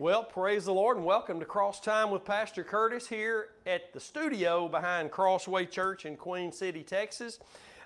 Well, praise the Lord and welcome to Cross Time with Pastor Curtis here at the studio behind Crossway Church in Queen City, Texas.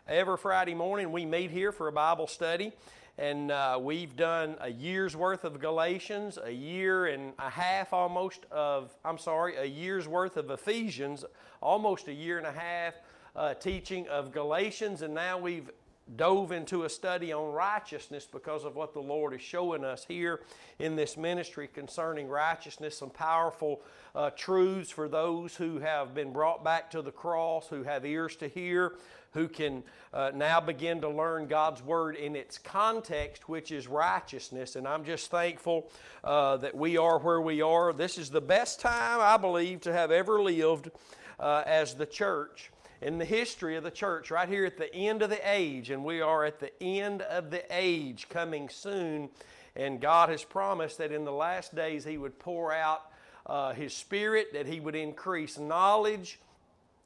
Every Friday morning we meet here for a Bible study, and uh, we've done a year's worth of Galatians, a year and a half almost of, I'm sorry, a year's worth of Ephesians, almost a year and a half uh, teaching of Galatians, and now we've dove into a study on righteousness because of what the Lord is showing us here in this ministry concerning righteousness, some powerful uh, truths for those who have been brought back to the cross, who have ears to hear, who can uh, now begin to learn God's Word in its context, which is righteousness. And I'm just thankful uh, that we are where we are. This is the best time, I believe, to have ever lived uh, as the church in the history of the church, right here at the end of the age, and we are at the end of the age coming soon. And God has promised that in the last days He would pour out uh, His Spirit, that He would increase knowledge,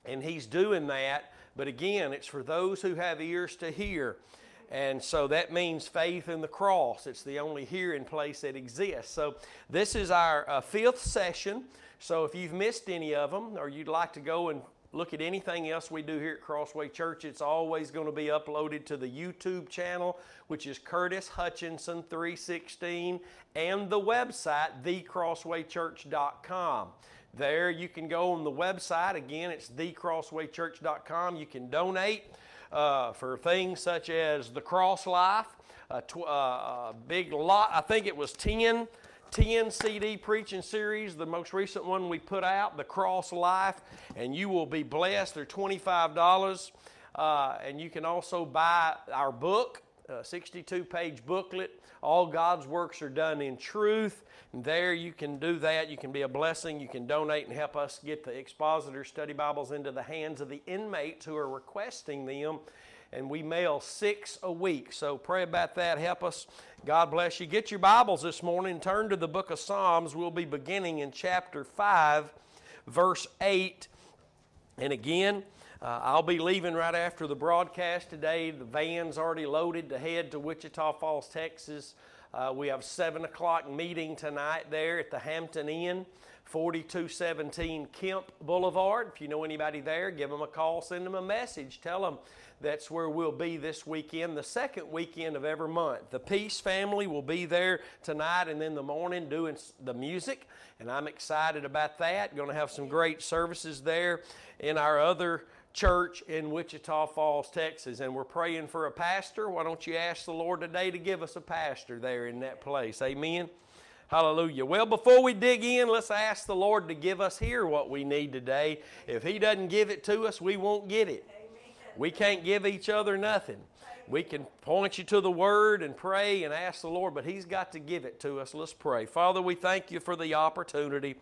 and He's doing that. But again, it's for those who have ears to hear. And so that means faith in the cross. It's the only hearing place that exists. So this is our uh, fifth session. So if you've missed any of them or you'd like to go and look at anything else we do here at Crossway Church, it's always going to be uploaded to the YouTube channel, which is Curtis Hutchinson 316, and the website, thecrosswaychurch.com. There you can go on the website. Again, it's thecrosswaychurch.com. You can donate uh, for things such as the Cross Life, a, tw- uh, a big lot, I think it was 10 10 CD preaching series, the most recent one we put out, The Cross Life, and you will be blessed. They're $25. Uh, and you can also buy our book, a 62 page booklet. All God's works are done in truth. And there you can do that. You can be a blessing. You can donate and help us get the expositor study Bibles into the hands of the inmates who are requesting them and we mail six a week. So pray about that. Help us. God bless you. Get your Bibles this morning. Turn to the book of Psalms. We'll be beginning in chapter 5, verse 8. And again, uh, I'll be leaving right after the broadcast today. The van's already loaded to head to Wichita Falls, Texas. Uh, we have 7 o'clock meeting tonight there at the Hampton Inn. 4217 Kemp Boulevard. If you know anybody there, give them a call, send them a message. Tell them that's where we'll be this weekend, the second weekend of every month. The Peace family will be there tonight and then the morning doing the music, and I'm excited about that. Going to have some great services there in our other church in Wichita Falls, Texas, and we're praying for a pastor. Why don't you ask the Lord today to give us a pastor there in that place? Amen. Hallelujah. Well, before we dig in, let's ask the Lord to give us here what we need today. If He doesn't give it to us, we won't get it. We can't give each other nothing. We can point you to the Word and pray and ask the Lord, but He's got to give it to us. Let's pray. Father, we thank you for the opportunity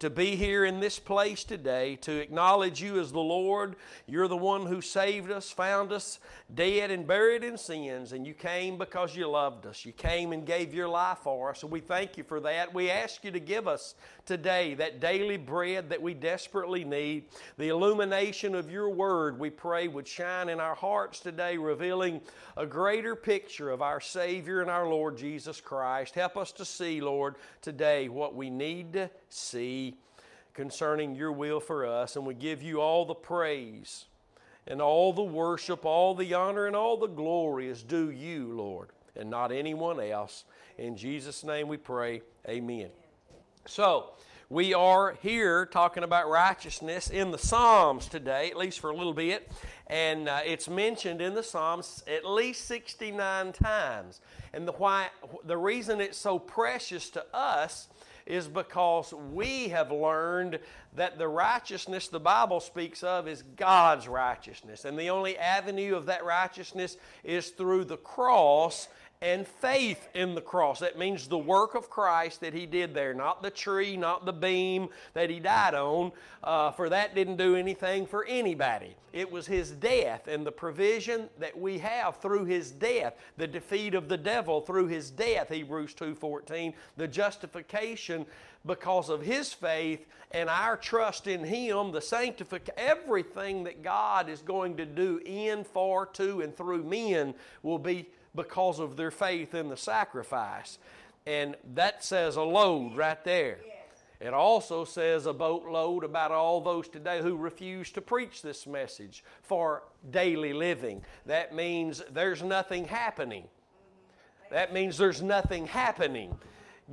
to be here in this place today, to acknowledge you as the Lord. You're the one who saved us, found us dead and buried in sins, and you came because you loved us. You came and gave your life for us, and we thank you for that. We ask you to give us today that daily bread that we desperately need. The illumination of your word, we pray, would shine in our hearts today, revealing a greater picture of our Savior and our Lord Jesus Christ. Help us to see, Lord, today what we need to see concerning your will for us. And we give you all the praise and all the worship, all the honor, and all the glory is due you, Lord, and not anyone else. In Jesus' name we pray. Amen. So, we are here talking about righteousness in the Psalms today, at least for a little bit. And uh, it's mentioned in the Psalms at least 69 times. And the, why, the reason it's so precious to us is because we have learned that the righteousness the Bible speaks of is God's righteousness. And the only avenue of that righteousness is through the cross and faith in the cross. That means the work of Christ that He did there, not the tree, not the beam that He died on, uh, for that didn't do anything for anybody. It was His death and the provision that we have through His death, the defeat of the devil through His death, Hebrews 2.14, the justification because of His faith and our trust in Him, the sanctification, everything that God is going to do in, for, to, and through men will be because of their faith in the sacrifice. And that says a load right there. It also says a boatload about all those today who refuse to preach this message for daily living. That means there's nothing happening. Mm-hmm. That means there's nothing happening.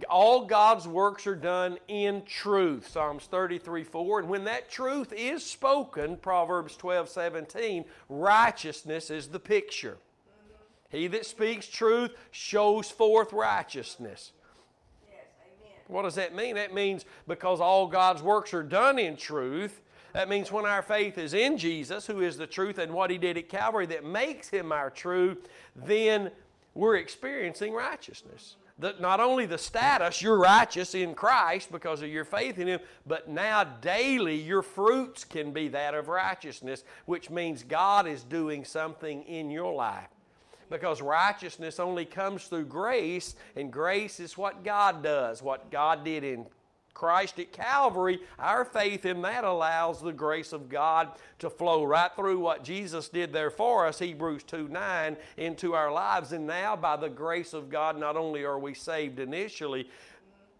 All God's works are done in truth. Psalms 33 4. And when that truth is spoken, Proverbs 12 17, righteousness is the picture. He that speaks truth shows forth righteousness. What does that mean? That means because all God's works are done in truth, that means when our faith is in Jesus, who is the truth, and what He did at Calvary that makes Him our truth, then we're experiencing righteousness. The, not only the status, you're righteous in Christ because of your faith in Him, but now daily your fruits can be that of righteousness, which means God is doing something in your life because righteousness only comes through grace, and grace is what God does, what God did in Christ at Calvary. Our faith in that allows the grace of God to flow right through what Jesus did there for us, Hebrews 2 9, into our lives. And now, by the grace of God, not only are we saved initially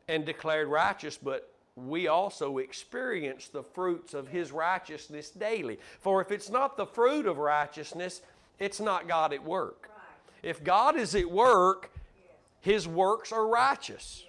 and declared righteous, but we also experience the fruits of His righteousness daily. For if it's not the fruit of righteousness, it's not God at work. If God is at work, His works are righteous.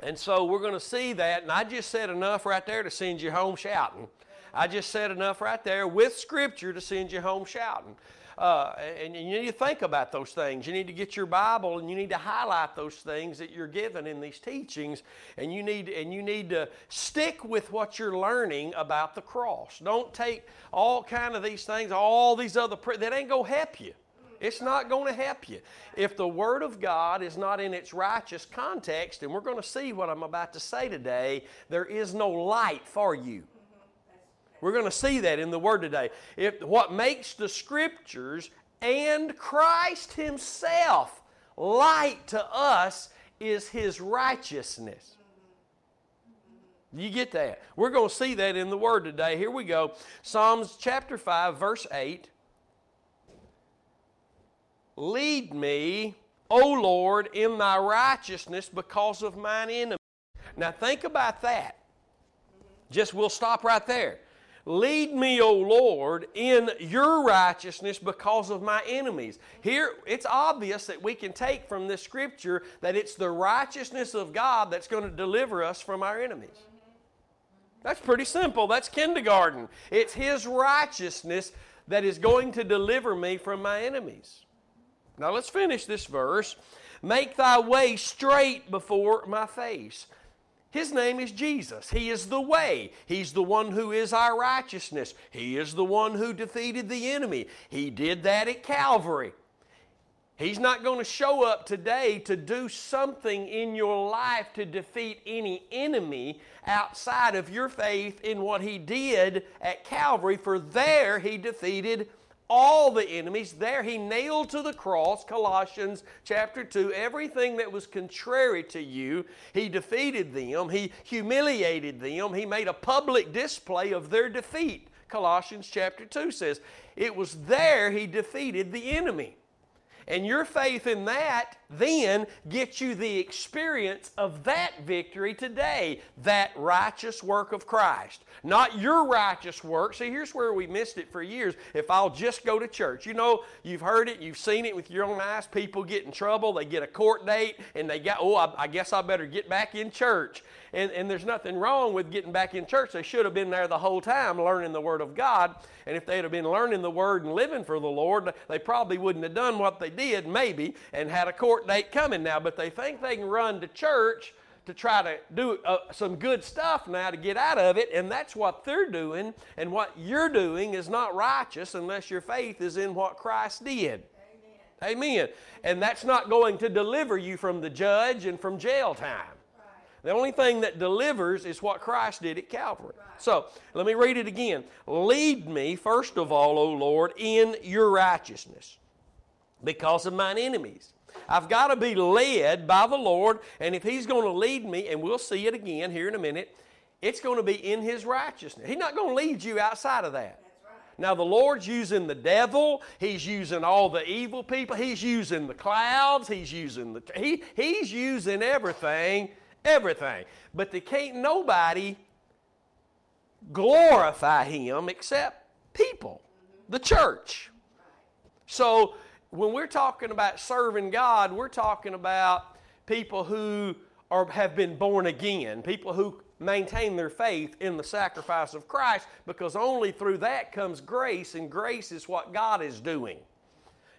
And so we're going to see that, and I just said enough right there to send you home shouting. I just said enough right there with Scripture to send you home shouting. Uh, and you need to think about those things. You need to get your Bible and you need to highlight those things that you're given in these teachings. And you need and you need to stick with what you're learning about the cross. Don't take all kind of these things, all these other that ain't gonna help you. It's not going to help you. If the Word of God is not in its righteous context, and we're going to see what I'm about to say today, there is no light for you. We're going to see that in the Word today. If, what makes the Scriptures and Christ Himself light to us is His righteousness. You get that? We're going to see that in the Word today. Here we go. Psalms chapter 5, verse 8. Lead me, O Lord, in thy righteousness because of mine enemies. Now think about that. Just we'll stop right there. Lead me, O Lord, in your righteousness because of my enemies. Here, it's obvious that we can take from this scripture that it's the righteousness of God that's going to deliver us from our enemies. That's pretty simple. That's kindergarten. It's His righteousness that is going to deliver me from my enemies. Now let's finish this verse. Make thy way straight before my face. His name is Jesus. He is the way. He's the one who is our righteousness. He is the one who defeated the enemy. He did that at Calvary. He's not going to show up today to do something in your life to defeat any enemy outside of your faith in what He did at Calvary, for there He defeated all the enemies. There he nailed to the cross, Colossians chapter 2, everything that was contrary to you. He defeated them, he humiliated them, he made a public display of their defeat. Colossians chapter 2 says, It was there he defeated the enemy. And your faith in that then gets you the experience of that victory today, that righteous work of Christ. Not your righteous work. See, here's where we missed it for years. If I'll just go to church. You know, you've heard it, you've seen it with your own eyes. People get in trouble, they get a court date, and they got, oh, I, I guess I better get back in church. And, and there's nothing wrong with getting back in church. They should have been there the whole time learning the Word of God. And if they'd have been learning the Word and living for the Lord, they probably wouldn't have done what they did, maybe, and had a court date coming now. But they think they can run to church to try to do uh, some good stuff now to get out of it, and that's what they're doing. And what you're doing is not righteous unless your faith is in what Christ did. Amen. Amen. And that's not going to deliver you from the judge and from jail time. The only thing that delivers is what Christ did at Calvary. So let me read it again. Lead me, first of all, O Lord, in your righteousness because of mine enemies. I've got to be led by the Lord, and if He's going to lead me, and we'll see it again here in a minute, it's going to be in His righteousness. He's not going to lead you outside of that. Now, the Lord's using the devil, He's using all the evil people, He's using the clouds, He's using the. He, he's using everything, everything. But they can't nobody glorify Him except people, the church. So, when we're talking about serving God, we're talking about people who are, have been born again, people who maintain their faith in the sacrifice of Christ, because only through that comes grace, and grace is what God is doing.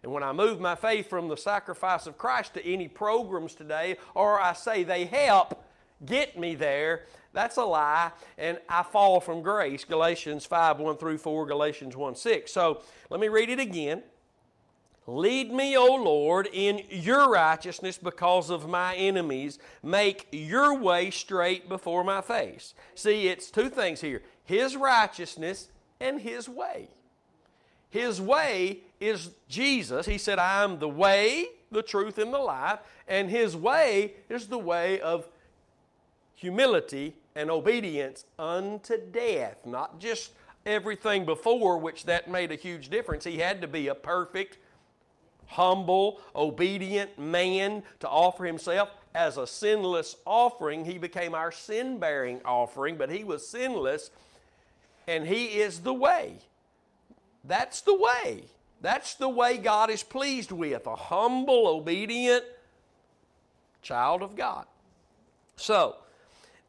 And when I move my faith from the sacrifice of Christ to any programs today, or I say they help get me there, that's a lie, and I fall from grace. Galatians 5 1 through 4, Galatians 1 6. So let me read it again. Lead me, O Lord, in your righteousness because of my enemies. Make your way straight before my face. See, it's two things here His righteousness and His way. His way is Jesus. He said, I am the way, the truth, and the life. And His way is the way of humility and obedience unto death. Not just everything before, which that made a huge difference. He had to be a perfect humble, obedient man to offer himself as a sinless offering. He became our sin bearing offering, but he was sinless, and he is the way. That's the way. That's the way God is pleased with a humble, obedient child of God. So,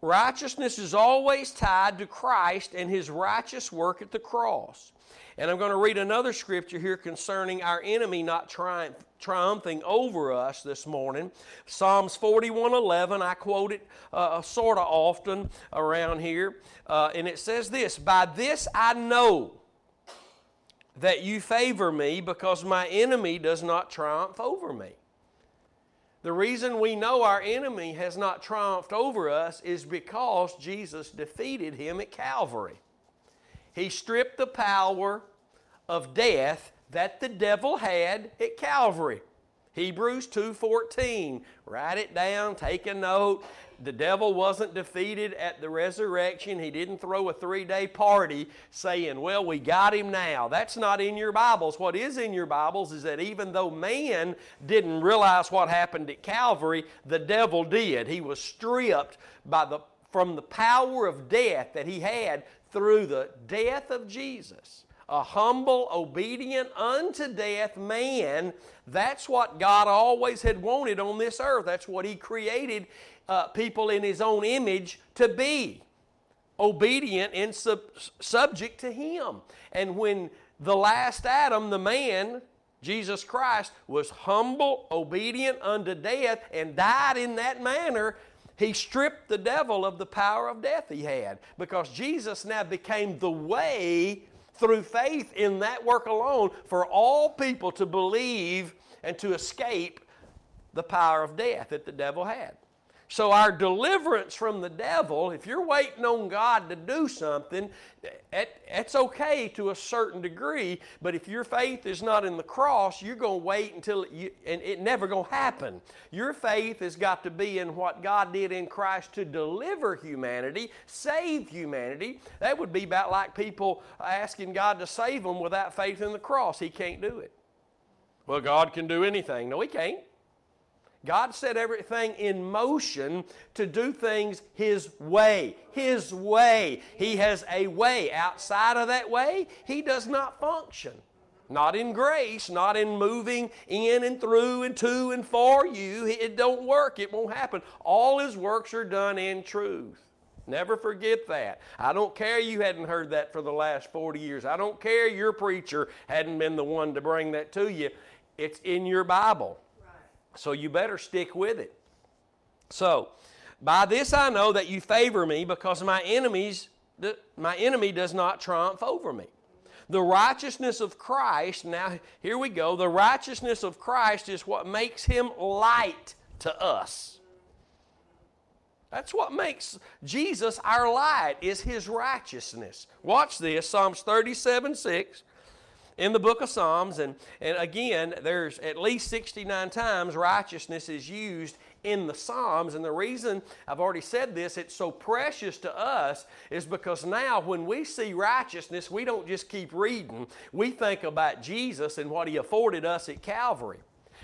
righteousness is always tied to Christ and his righteous work at the cross. And I'm going to read another scripture here concerning our enemy not triumph, triumphing over us this morning. Psalms 41:11. I quote it uh, sort of often around here, uh, and it says this: "By this I know that you favor me, because my enemy does not triumph over me." The reason we know our enemy has not triumphed over us is because Jesus defeated him at Calvary. He stripped the power of death that the devil had at Calvary. Hebrews 2:14. Write it down, take a note. The devil wasn't defeated at the resurrection. He didn't throw a 3-day party saying, "Well, we got him now." That's not in your Bibles. What is in your Bibles is that even though man didn't realize what happened at Calvary, the devil did. He was stripped by the from the power of death that he had through the death of Jesus. A humble, obedient unto death man. That's what God always had wanted on this earth. That's what He created uh, people in His own image to be obedient and sub- subject to Him. And when the last Adam, the man, Jesus Christ, was humble, obedient unto death, and died in that manner, he stripped the devil of the power of death he had because Jesus now became the way through faith in that work alone for all people to believe and to escape the power of death that the devil had. So, our deliverance from the devil, if you're waiting on God to do something, it's okay to a certain degree, but if your faith is not in the cross, you're going to wait until you, and it never going to happen. Your faith has got to be in what God did in Christ to deliver humanity, save humanity. That would be about like people asking God to save them without faith in the cross. He can't do it. Well, God can do anything. No, He can't. God set everything in motion to do things His way. His way. He has a way. Outside of that way, He does not function. Not in grace, not in moving in and through and to and for you. It don't work. It won't happen. All His works are done in truth. Never forget that. I don't care you hadn't heard that for the last 40 years. I don't care your preacher hadn't been the one to bring that to you. It's in your Bible. So you better stick with it. So, by this I know that you favor me because my enemies my enemy does not triumph over me. The righteousness of Christ, now here we go. The righteousness of Christ is what makes him light to us. That's what makes Jesus our light, is his righteousness. Watch this Psalms 37 6. In the book of Psalms. And, and again, there's at least 69 times righteousness is used in the Psalms. And the reason I've already said this, it's so precious to us, is because now when we see righteousness, we don't just keep reading. We think about Jesus and what He afforded us at Calvary.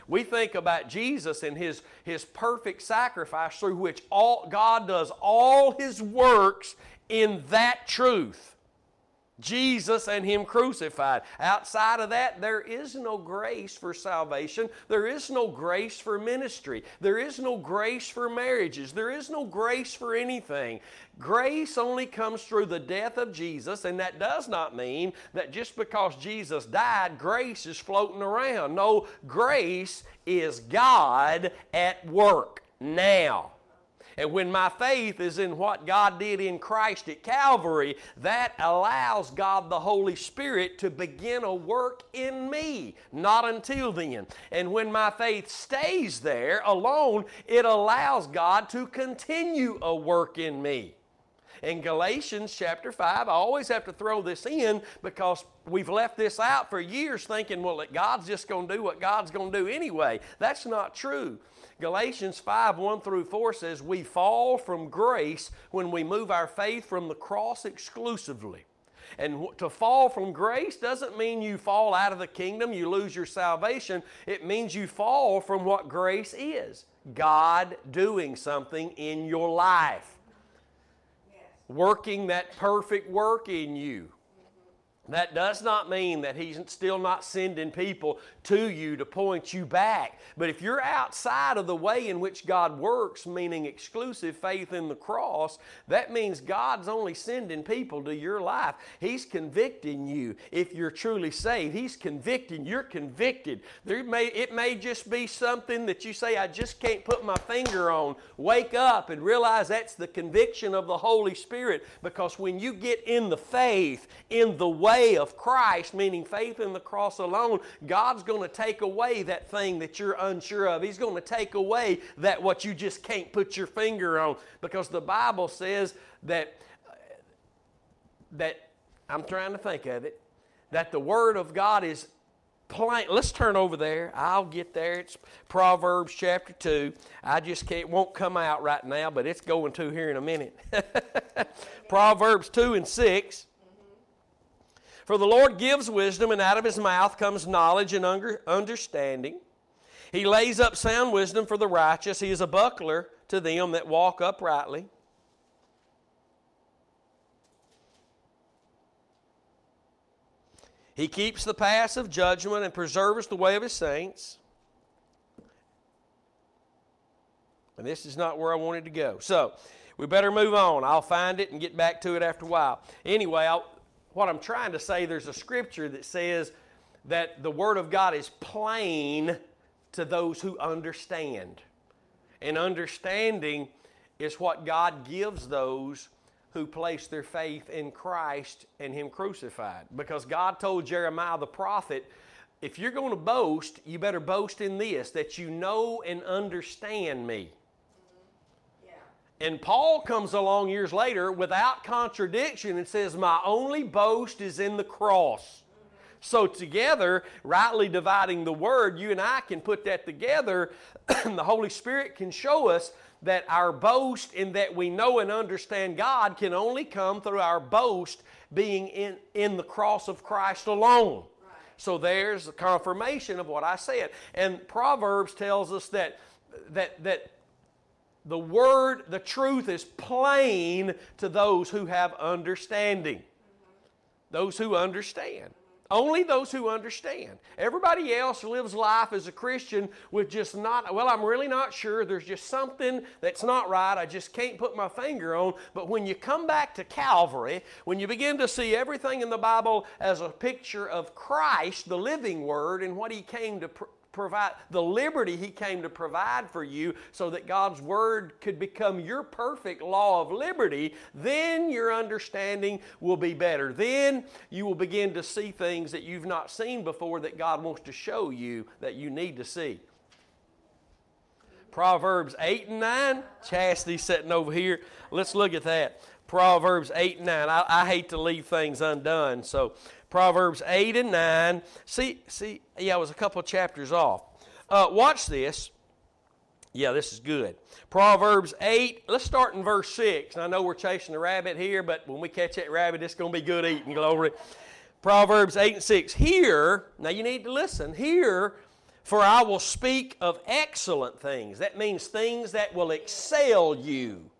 We think about Jesus and his, his perfect sacrifice through which all, God does all His works in that truth. Jesus and Him crucified. Outside of that, there is no grace for salvation. There is no grace for ministry. There is no grace for marriages. There is no grace for anything. Grace only comes through the death of Jesus, and that does not mean that just because Jesus died, grace is floating around. No, grace is God at work now. And when my faith is in what God did in Christ at Calvary, that allows God the Holy Spirit to begin a work in me. Not until then. And when my faith stays there alone, it allows God to continue a work in me. In Galatians chapter 5, I always have to throw this in because we've left this out for years thinking, well, God's just going to do what God's going to do anyway. That's not true. Galatians 5 1 through 4 says, We fall from grace when we move our faith from the cross exclusively. And to fall from grace doesn't mean you fall out of the kingdom, you lose your salvation. It means you fall from what grace is God doing something in your life, yes. working that perfect work in you. That does not mean that He's still not sending people to you to point you back. But if you're outside of the way in which God works, meaning exclusive faith in the cross, that means God's only sending people to your life. He's convicting you if you're truly saved. He's convicting. You're convicted. There may, it may just be something that you say, I just can't put my finger on. Wake up and realize that's the conviction of the Holy Spirit because when you get in the faith, in the way, way of Christ, meaning faith in the cross alone, God's going to take away that thing that you're unsure of. He's going to take away that what you just can't put your finger on because the Bible says that that I'm trying to think of it that the word of God is plain. Let's turn over there. I'll get there. It's Proverbs chapter 2. I just can't won't come out right now, but it's going to here in a minute. Proverbs 2 and 6. For the Lord gives wisdom, and out of his mouth comes knowledge and understanding. He lays up sound wisdom for the righteous. He is a buckler to them that walk uprightly. He keeps the paths of judgment and preserves the way of his saints. And this is not where I wanted to go. So, we better move on. I'll find it and get back to it after a while. Anyway, I'll, what I'm trying to say, there's a scripture that says that the Word of God is plain to those who understand. And understanding is what God gives those who place their faith in Christ and Him crucified. Because God told Jeremiah the prophet, if you're going to boast, you better boast in this that you know and understand me. And Paul comes along years later without contradiction and says, My only boast is in the cross. So, together, rightly dividing the word, you and I can put that together. the Holy Spirit can show us that our boast in that we know and understand God can only come through our boast being in, in the cross of Christ alone. So there's the confirmation of what I said. And Proverbs tells us that that that the word, the truth is plain to those who have understanding. Those who understand. Only those who understand. Everybody else lives life as a Christian with just not, well, I'm really not sure. There's just something that's not right. I just can't put my finger on. But when you come back to Calvary, when you begin to see everything in the Bible as a picture of Christ, the living Word, and what He came to provide the liberty he came to provide for you so that God's word could become your perfect law of liberty, then your understanding will be better. Then you will begin to see things that you've not seen before that God wants to show you that you need to see. Proverbs 8 and 9. Chastity sitting over here. Let's look at that. Proverbs 8 and 9. I, I hate to leave things undone. So Proverbs 8 and 9. See, see, yeah, I was a couple of chapters off. Uh, watch this. Yeah, this is good. Proverbs 8, let's start in verse 6. And I know we're chasing the rabbit here, but when we catch that rabbit, it's going to be good eating, glory. Proverbs 8 and 6. Here, now you need to listen. Here, for I will speak of excellent things. That means things that will excel you.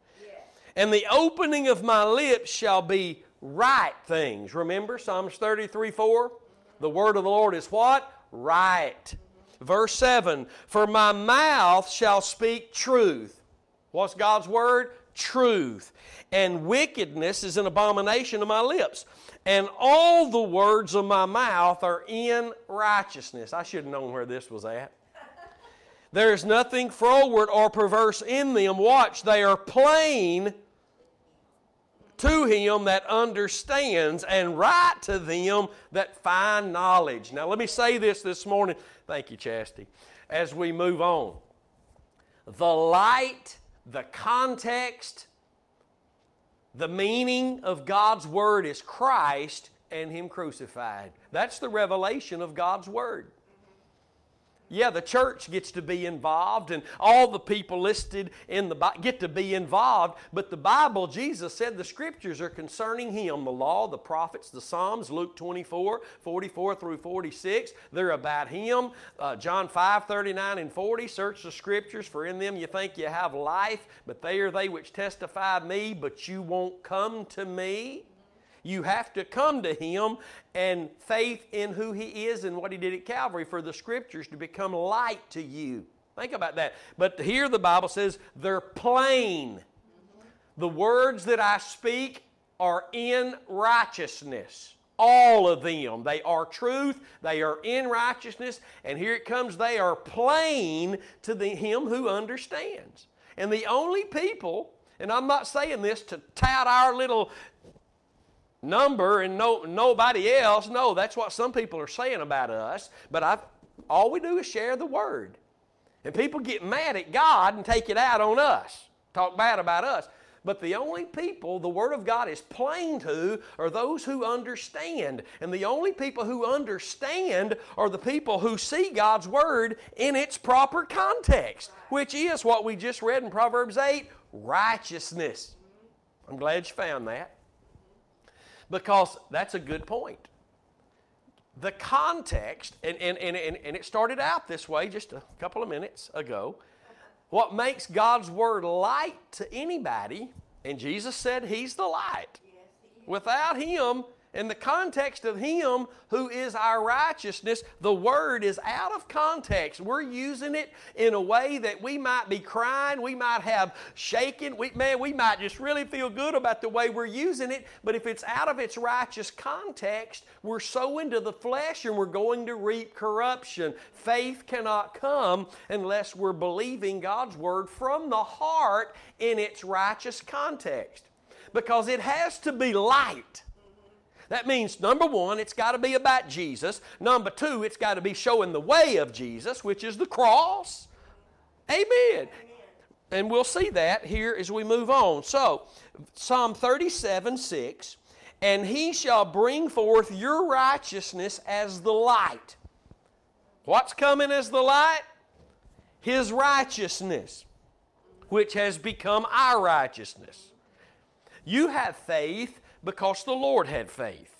And the opening of my lips shall be right things. Remember Psalms 33 4? The word of the Lord is what? Right. Verse 7 For my mouth shall speak truth. What's God's word? Truth. And wickedness is an abomination to my lips. And all the words of my mouth are in righteousness. I should have known where this was at. There is nothing froward or perverse in them. Watch, they are plain to him that understands, and right to them that find knowledge. Now, let me say this this morning. Thank you, Chastity. As we move on, the light, the context, the meaning of God's Word is Christ and Him crucified. That's the revelation of God's Word. Yeah, the church gets to be involved, and all the people listed in the get to be involved. But the Bible, Jesus said the scriptures are concerning Him the law, the prophets, the Psalms, Luke 24, 44 through 46. They're about Him. Uh, John 5, 39 and 40. Search the scriptures, for in them you think you have life, but they are they which testify me, but you won't come to me. You have to come to Him and faith in who He is and what He did at Calvary for the Scriptures to become light to you. Think about that. But here the Bible says they're plain. The words that I speak are in righteousness. All of them. They are truth. They are in righteousness. And here it comes. They are plain to the, him who understands. And the only people, and I'm not saying this to tout our little number and no, nobody else. No, that's what some people are saying about us. But I've, all we do is share the word. And people get mad at God and take it out on us, talk bad about us. But the only people the Word of God is plain to are those who understand. And the only people who understand are the people who see God's Word in its proper context, which is what we just read in Proverbs 8 righteousness. I'm glad you found that because that's a good point. The context, and, and, and, and, it started out this way just a couple of minutes ago. What makes God's Word light to anybody, and Jesus said He's the light. Without Him, in the context of Him who is our righteousness, the word is out of context. We're using it in a way that we might be crying, we might have shaken, we, man, we might just really feel good about the way we're using it, but if it's out of its righteous context, we're so into the flesh and we're going to reap corruption. Faith cannot come unless we're believing God's word from the heart in its righteous context. Because it has to be light. That means, number one, it's got to be about Jesus. Number two, it's got to be showing the way of Jesus, which is the cross. Amen. And we'll see that here as we move on. So, Psalm 37 6 And he shall bring forth your righteousness as the light. What's coming as the light? His righteousness, which has become our righteousness. You have faith because the Lord had faith.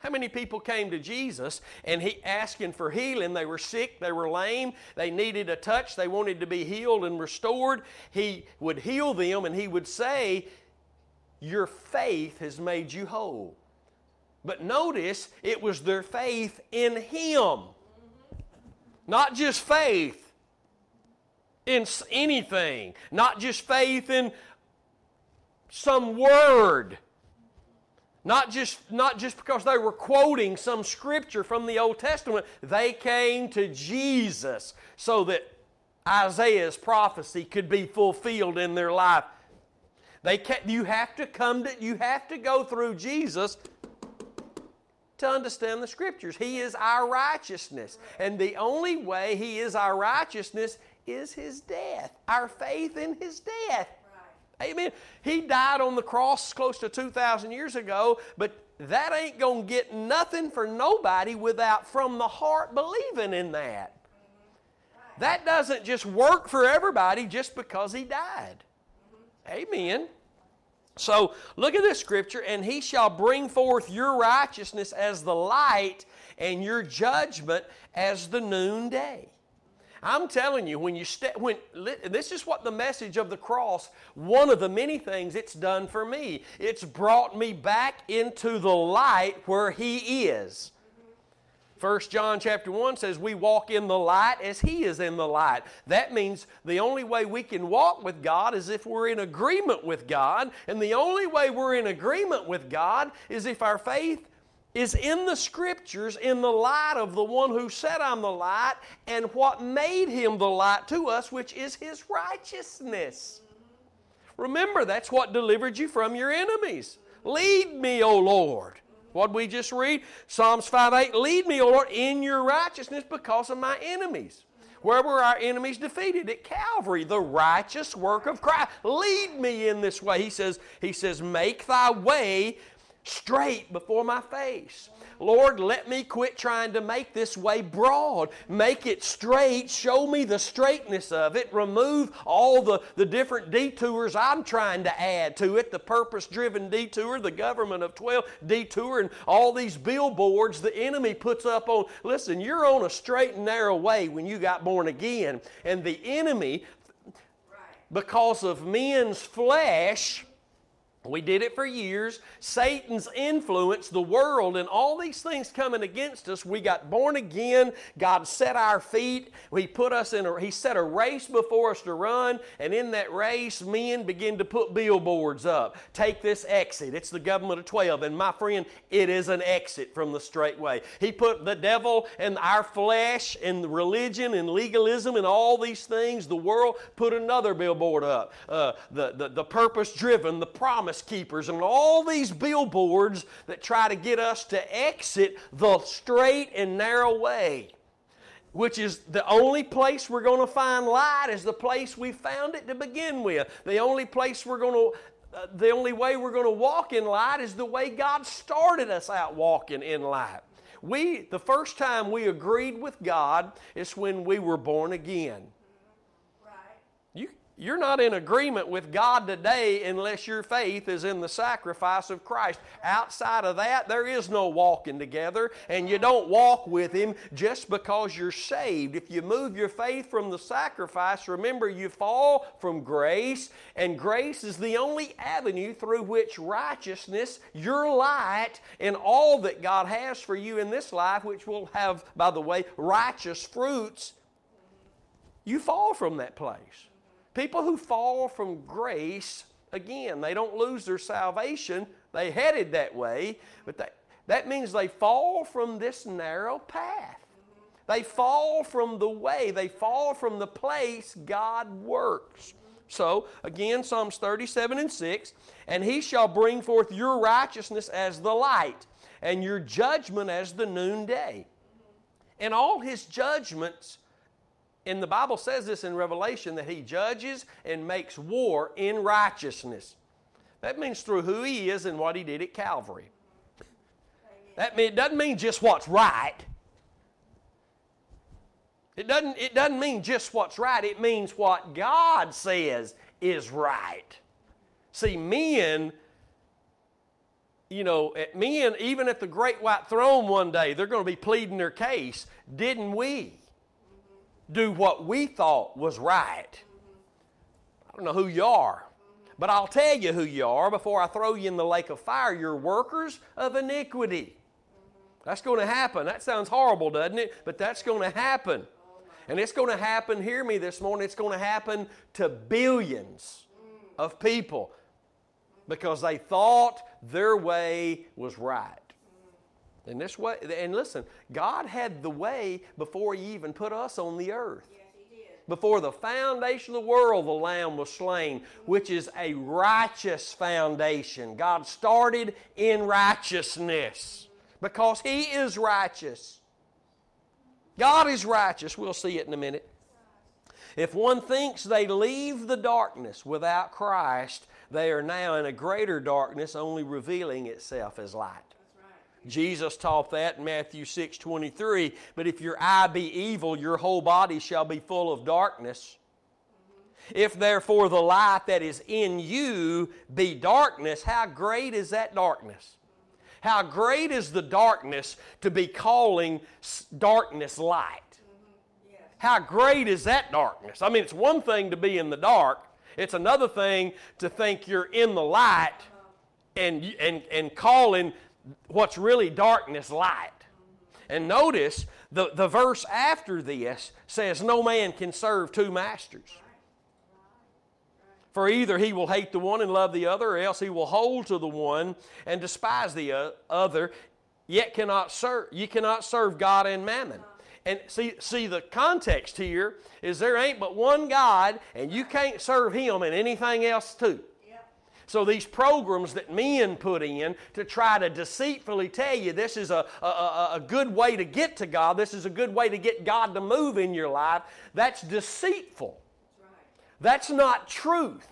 How many people came to Jesus and he asking for healing? They were sick, they were lame, they needed a touch, they wanted to be healed and restored. He would heal them and he would say, Your faith has made you whole. But notice it was their faith in him, not just faith in anything, not just faith in some word not just, not just because they were quoting some scripture from the Old Testament, they came to Jesus so that Isaiah's prophecy could be fulfilled in their life. They you have to come to, you have to go through Jesus to understand the scriptures. He is our righteousness. And the only way He is our righteousness is His death, our faith in His death. Amen. He died on the cross close to 2,000 years ago, but that ain't going to get nothing for nobody without from the heart believing in that. That doesn't just work for everybody just because he died. Amen. So look at this scripture, and he shall bring forth your righteousness as the light and your judgment as the noonday. I'm telling you, when you step, when this is what the message of the cross, one of the many things it's done for me. It's brought me back into the light where He is. First John chapter 1 says we walk in the light as he is in the light. That means the only way we can walk with God is if we're in agreement with God, and the only way we're in agreement with God is if our faith is in the scriptures in the light of the one who said, I'm the light, and what made him the light to us, which is his righteousness. Remember, that's what delivered you from your enemies. Lead me, O Lord. What we just read? Psalms 5 8, lead me, O Lord, in your righteousness because of my enemies. Where were our enemies defeated? At Calvary, the righteous work of Christ. Lead me in this way. He says, He says, make thy way straight before my face. Lord, let me quit trying to make this way broad. Make it straight. Show me the straightness of it. Remove all the, the different detours I'm trying to add to it the purpose driven detour, the government of 12 detour, and all these billboards the enemy puts up on. Listen, you're on a straight and narrow way when you got born again. And the enemy, because of men's flesh, we did it for years. Satan's influence, the world, and all these things coming against us. We got born again. God set our feet. He put us in a, He set a race before us to run. And in that race, men begin to put billboards up. Take this exit. It's the government of 12. And my friend, it is an exit from the straight way. He put the devil and our flesh and religion and legalism and all these things. The world put another billboard up. Uh, the, the, the purpose driven, the promise promise keepers and all these billboards that try to get us to exit the straight and narrow way which is the only place we're going to find light is the place we found it to begin with. The only place we're going to uh, the only way we're going to walk in light is the way god started us out walking in light. We the first time we agreed with god is when we were born again you're not in agreement with God today unless your faith is in the sacrifice of Christ. Outside of that, there is no walking together, and you don't walk with Him just because you're saved. If you move your faith from the sacrifice, remember you fall from grace, and grace is the only avenue through which righteousness, your light, and all that God has for you in this life, which will have, by the way, righteous fruits, you fall from that place. People who fall from grace, again, they don't lose their salvation. They headed that way, but they, that means they fall from this narrow path. They fall from the way, they fall from the place God works. So, again, Psalms 37 and 6 And he shall bring forth your righteousness as the light, and your judgment as the noonday. And all his judgments and the Bible says this in Revelation that He judges and makes war in righteousness. That means through who He is and what He did at Calvary. That mean, it doesn't mean just what's right. It doesn't, it doesn't mean just what's right, it means what God says is right. See, men, you know, eh, men, even at the great white throne one day, they're going to be pleading their case. Didn't we? Do what we thought was right. I don't know who you are, but I'll tell you who you are before I throw you in the lake of fire. You're workers of iniquity. That's going to happen. That sounds horrible, doesn't it? But that's going to happen. And it's going to happen, hear me this morning, it's going to happen to billions of people because they thought their way was right. And this way, and listen, God had the way before He even put us on the earth. Yes, he did. Before the foundation of the world, the Lamb was slain, which is a righteous foundation. God started in righteousness because He is righteous. God is righteous. We'll see it in a minute. If one thinks they leave the darkness without Christ, they are now in a greater darkness, only revealing itself as light. Jesus taught that in Matthew 6 23. But if your eye be evil, your whole body shall be full of darkness. If therefore the light that is in you be darkness, how great is that darkness? How great is the darkness to be calling darkness light? How great is that darkness? I mean, it's one thing to be in the dark, it's another thing to think you're in the light and, and, and calling what's really darkness light. And notice the, the verse after this says, No man can serve two masters. For either he will hate the one and love the other, or else he will hold to the one and despise the uh, other. Yet cannot serve you cannot serve God and mammon. And see, see the context here is there ain't but one God, and you can't serve Him and anything else too. So these programs that men put in to try to deceitfully tell you this is a, a, a, good way to get to God, this is a good way to get God to move in your life, that's deceitful. That's not truth.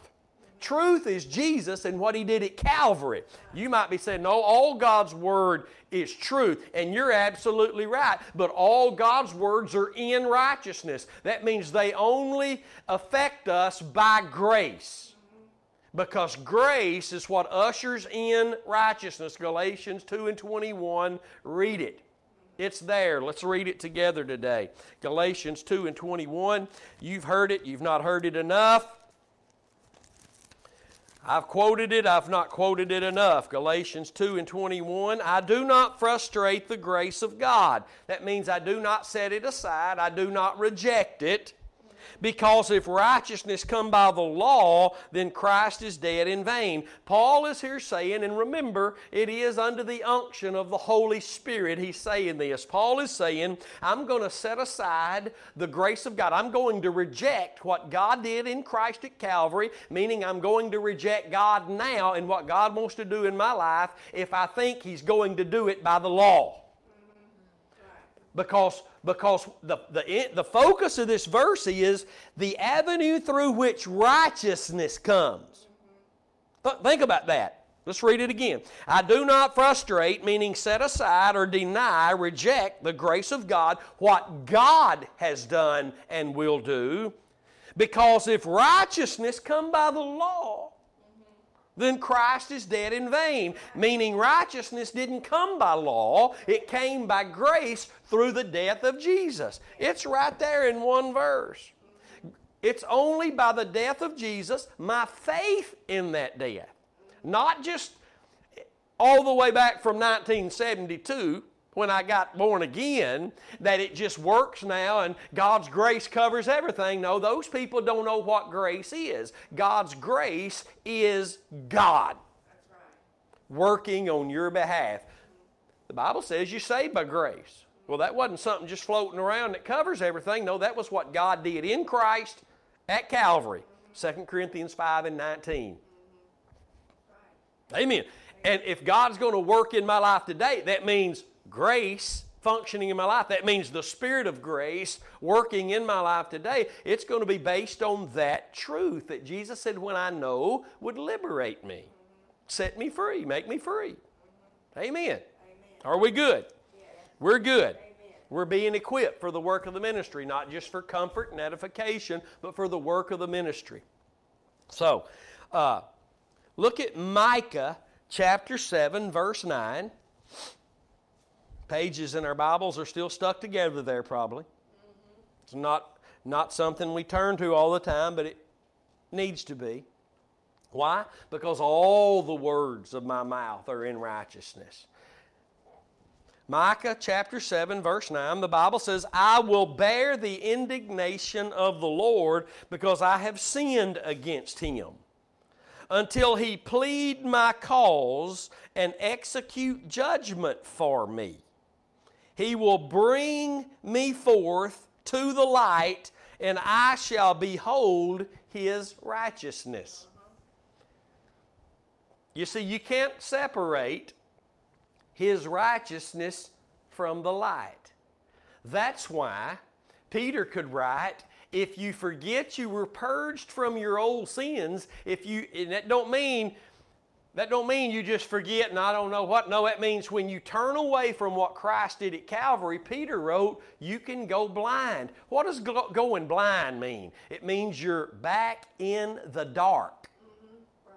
Truth is Jesus and what He did at Calvary. You might be saying, no, all God's Word is truth, and you're absolutely right. But all God's words are in righteousness. That means they only affect us by grace. Because grace is what ushers in righteousness. Galatians 2 and 21, read it. It's there. Let's read it together today. Galatians 2 and 21. You've heard it, you've not heard it enough. I've quoted it, I've not quoted it enough. Galatians 2 and 21. I do not frustrate the grace of God. That means I do not set it aside, I do not reject it. Because if righteousness come by the law, then Christ is dead in vain. Paul is here saying, and remember, it is under the unction of the Holy Spirit he's saying this. Paul is saying, I'm going to set aside the grace of God. I'm going to reject what God did in Christ at Calvary, meaning I'm going to reject God now and what God wants to do in my life if I think he's going to do it by the law. Because because the, the, the focus of this verse is the avenue through which righteousness comes. Th- think about that. Let's read it again. I do not frustrate, meaning set aside or deny, reject the grace of God, what God has done and will do. Because if righteousness come by the law, then Christ is dead in vain. Meaning righteousness didn't come by law, it came by grace through the death of Jesus. It's right there in one verse. It's only by the death of Jesus, my faith in that death. Not just all the way back from 1972 when I got born again that it just works now and God's grace covers everything. No, those people don't know what grace is. God's grace is God working on your behalf. The Bible says you're saved by grace. Well, that wasn't something just floating around that covers everything. No, that was what God did in Christ at Calvary. 2 Corinthians 5 and 19. Amen. And if God's going to work in my life today, that means grace functioning in my life. That means the Spirit of grace working in my life today. It's going to be based on that truth that Jesus said, when I know, would liberate me, set me free, make me free. Amen. Amen. Are we good? We're good. Amen. We're being equipped for the work of the ministry, not just for comfort and edification, but for the work of the ministry. So, uh, look at Micah chapter 7, verse 9 pages in our Bibles are still stuck together there, probably. It's not, not something we turn to all the time, but it needs to be. Why? Because all the words of my mouth are in righteousness. Micah chapter 7, verse 9, the Bible says, I will bear the indignation of the Lord because I have sinned against him until he plead my cause and execute judgment for me. He will bring me forth to the light, and I shall behold his righteousness. You see, you can't separate his righteousness from the light. That's why Peter could write, if you forget you were purged from your old sins, if you and that don't mean That don't mean you just forget and I don't know what. No, that means when you turn away from what Christ did at Calvary, Peter wrote, you can go blind. What does go- going blind mean? It means you're back in the dark. Mm-hmm.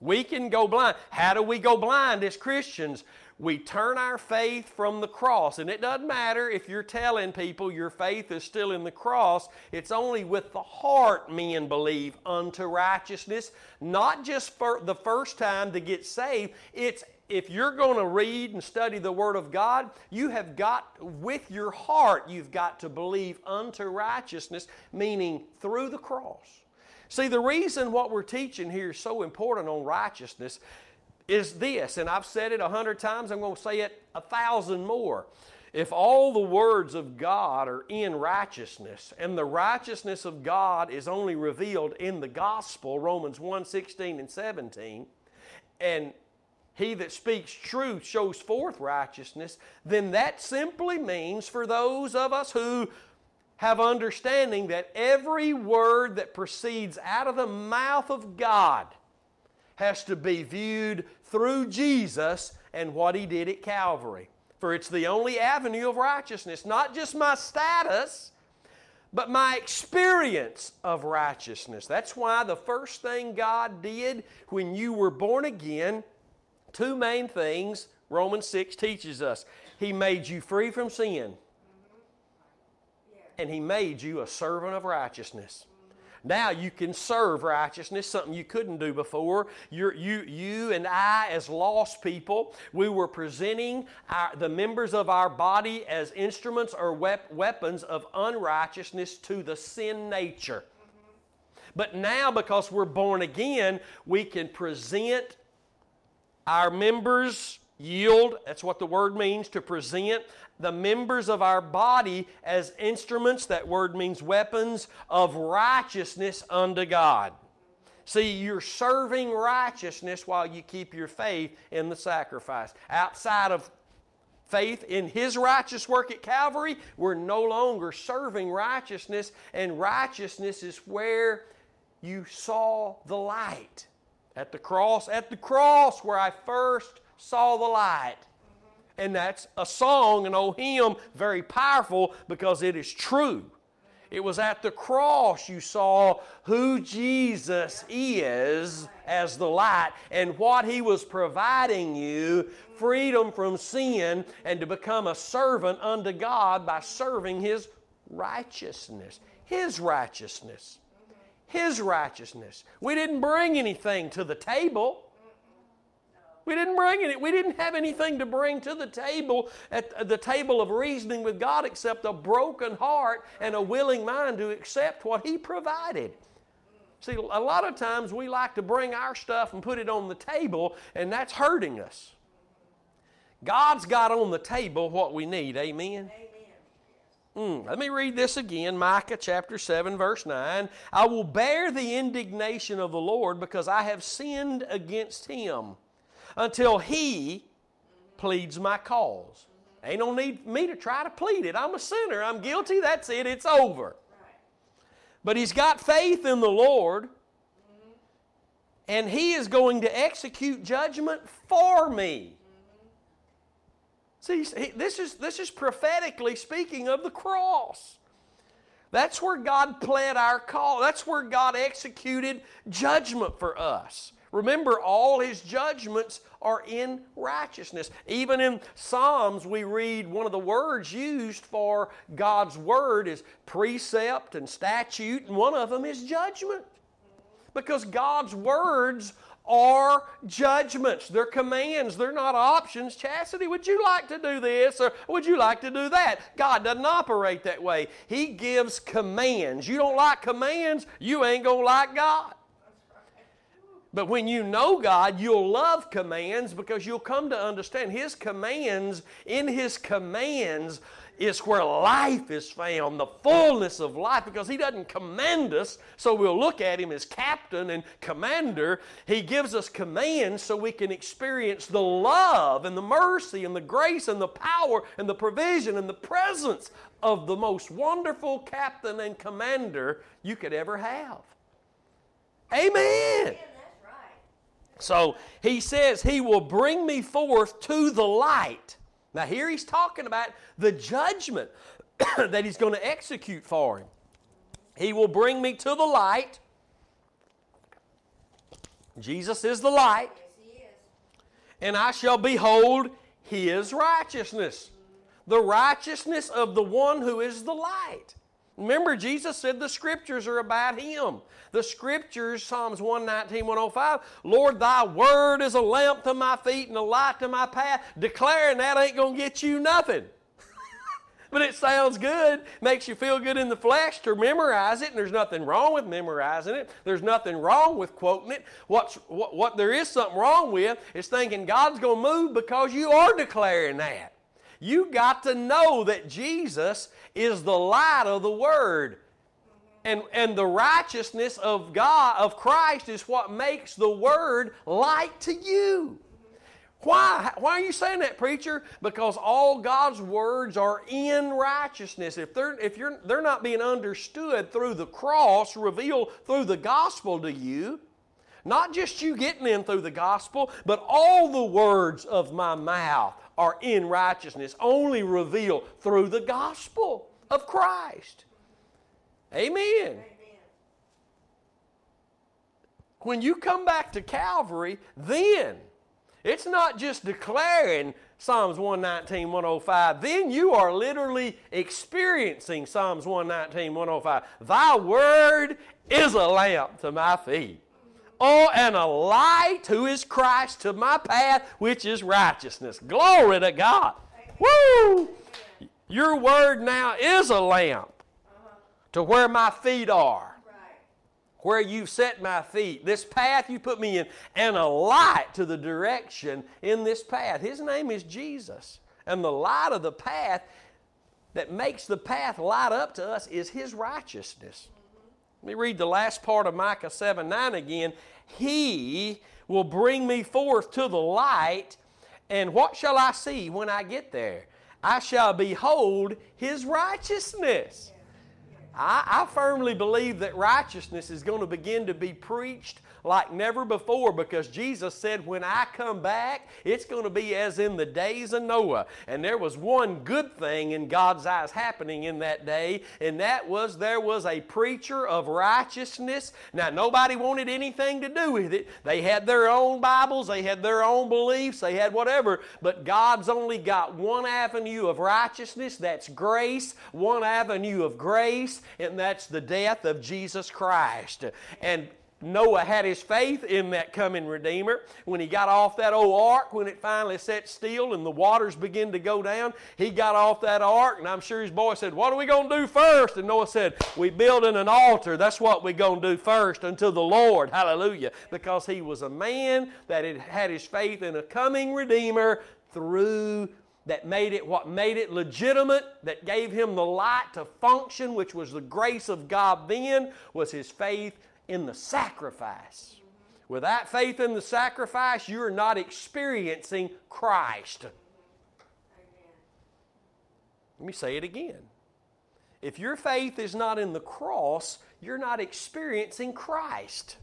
We can go blind. How do we go blind as Christians? We turn our faith from the cross. And it doesn't matter if you're telling people your faith is still in the cross, it's only with the heart men believe unto righteousness, not just for the first time to get saved. It's if you're going to read and study the Word of God, you have got, with your heart, you've got to believe unto righteousness, meaning through the cross. See, the reason what we're teaching here is so important on righteousness is this, and I've said it a hundred times, I'm going to say it a thousand more. If all the words of God are in righteousness, and the righteousness of God is only revealed in the gospel, Romans 1 16 and 17, and he that speaks truth shows forth righteousness, then that simply means for those of us who have understanding that every word that proceeds out of the mouth of God has to be viewed through Jesus and what He did at Calvary. For it's the only avenue of righteousness, not just my status, but my experience of righteousness. That's why the first thing God did when you were born again, two main things Romans 6 teaches us. He made you free from sin mm-hmm. and He made you a servant of righteousness. Now you can serve righteousness, something you couldn't do before. You're, you, you and I, as lost people, we were presenting our, the members of our body as instruments or wep- weapons of unrighteousness to the sin nature. But now, because we're born again, we can present our members yield, that's what the word means, to present the members of our body as instruments, that word means weapons, of righteousness unto God. See, you're serving righteousness while you keep your faith in the sacrifice. Outside of faith in His righteous work at Calvary, we're no longer serving righteousness, and righteousness is where you saw the light. At the cross, at the cross where I first saw the light and that's a song, an old hymn, very powerful because it is true. It was at the cross you saw who Jesus is as the light and what He was providing you freedom from sin and to become a servant unto God by serving His righteousness. His righteousness. His righteousness. We didn't bring anything to the table. We didn't bring it. We didn't have anything to bring to the table at the table of reasoning with God except a broken heart and a willing mind to accept what He provided. See, a lot of times we like to bring our stuff and put it on the table, and that's hurting us. God's got on the table what we need. Amen. Mm, let me read this again Micah chapter 7, verse 9. I will bear the indignation of the Lord because I have sinned against him until He pleads my cause. Ain't no need for me to try to plead it. I'm a sinner. I'm guilty. That's it. It's over. But he's got faith in the Lord, and he is going to execute judgment for me. Mm-hmm. See, this is, this is prophetically speaking of the cross. That's where God pled our call. That's where God executed judgment for us. Remember, all his judgments are in righteousness. Even in Psalms, we read one of the words used for God's word is precept and statute, and one of them is judgment. Because God's words are judgments. They're commands. They're not options. Chastity, would you like to do this or would you like to do that? God doesn't operate that way. He gives commands. You don't like commands, you ain't going to like God. But when you know God, you'll love commands because you'll come to understand His commands, in His commands is where life is found, the fullness of life, because He doesn't command us so we'll look at Him as captain and commander. He gives us commands so we can experience the love and the mercy and the grace and the power and the provision and the presence of the most wonderful captain and commander you could ever have. Amen. So he says, He will bring me forth to the light. Now, here he's talking about the judgment that he's going to execute for him. He will bring me to the light. Jesus is the light. And I shall behold his righteousness. The righteousness of the one who is the light. Remember, Jesus said the scriptures are about him. The scriptures, Psalms 119, 105, Lord, thy word is a lamp to my feet and a light to my path. Declaring that ain't going to get you nothing. but it sounds good, makes you feel good in the flesh to memorize it, and there's nothing wrong with memorizing it. There's nothing wrong with quoting it. What's, what, what there is something wrong with is thinking God's going to move because you are declaring that. You got to know that Jesus is the light of the Word. And, and the righteousness of God, of Christ, is what makes the Word light to you. Why? Why are you saying that, preacher? Because all God's words are in righteousness. If they're, if you're, they're not being understood through the cross, revealed through the gospel to you, not just you getting in through the gospel, but all the words of my mouth are in righteousness, only revealed through the gospel of Christ. Amen. Amen. When you come back to Calvary, then it's not just declaring Psalms 119, 105. Then you are literally experiencing Psalms 119, 105. Thy word is a lamp to my feet Oh, and a light who is Christ to my path, which is righteousness. Glory to God. Woo! Your word now is a lamp to where my feet are, where you've set my feet, this path you put me in, and a light to the direction in this path. His name is Jesus. And the light of the path that makes the path light up to us is His righteousness. Let me read the last part of Micah 7 9 again. He will bring me forth to the light, and what shall I see when I get there? I shall behold his righteousness. I, I firmly believe that righteousness is going to begin to be preached like never before because Jesus said, When I come back, it's going to be as in the days of Noah. And there was one good thing in God's eyes happening in that day, and that was there was a preacher of righteousness. Now, nobody wanted anything to do with it. They had their own Bibles, they had their own beliefs, they had whatever, but God's only got one avenue of righteousness that's grace, one avenue of grace, and that's the death of Jesus Christ. And Noah had his faith in that coming Redeemer. When he got off that old ark, when it finally set still and the waters began to go down, he got off that ark, and I'm sure his boy said, What are we going to do first? And Noah said, We building an altar. That's what we're going to do first unto the Lord. Hallelujah. Because he was a man that had had his faith in a coming Redeemer through that made it what made it legitimate, that gave him the light to function, which was the grace of God then, was his faith in the sacrifice. Without faith in the sacrifice, you're not experiencing Christ. Let me say it again. If your faith is not in the cross, you're not experiencing Christ.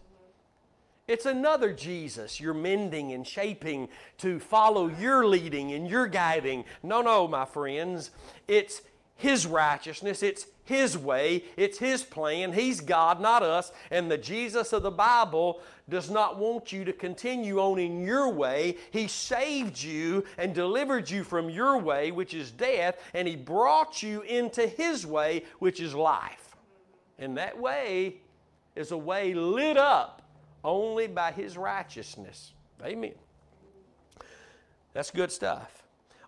It's another Jesus you're mending and shaping to follow your leading and your guiding. No, no, my friends. It's His righteousness, it's his way, it's His plan. He's God, not us. And the Jesus of the Bible does not want you to continue on in your way. He saved you and delivered you from your way, which is death, and He brought you into His way, which is life. And that way is a way lit up only by His righteousness. Amen. That's good stuff.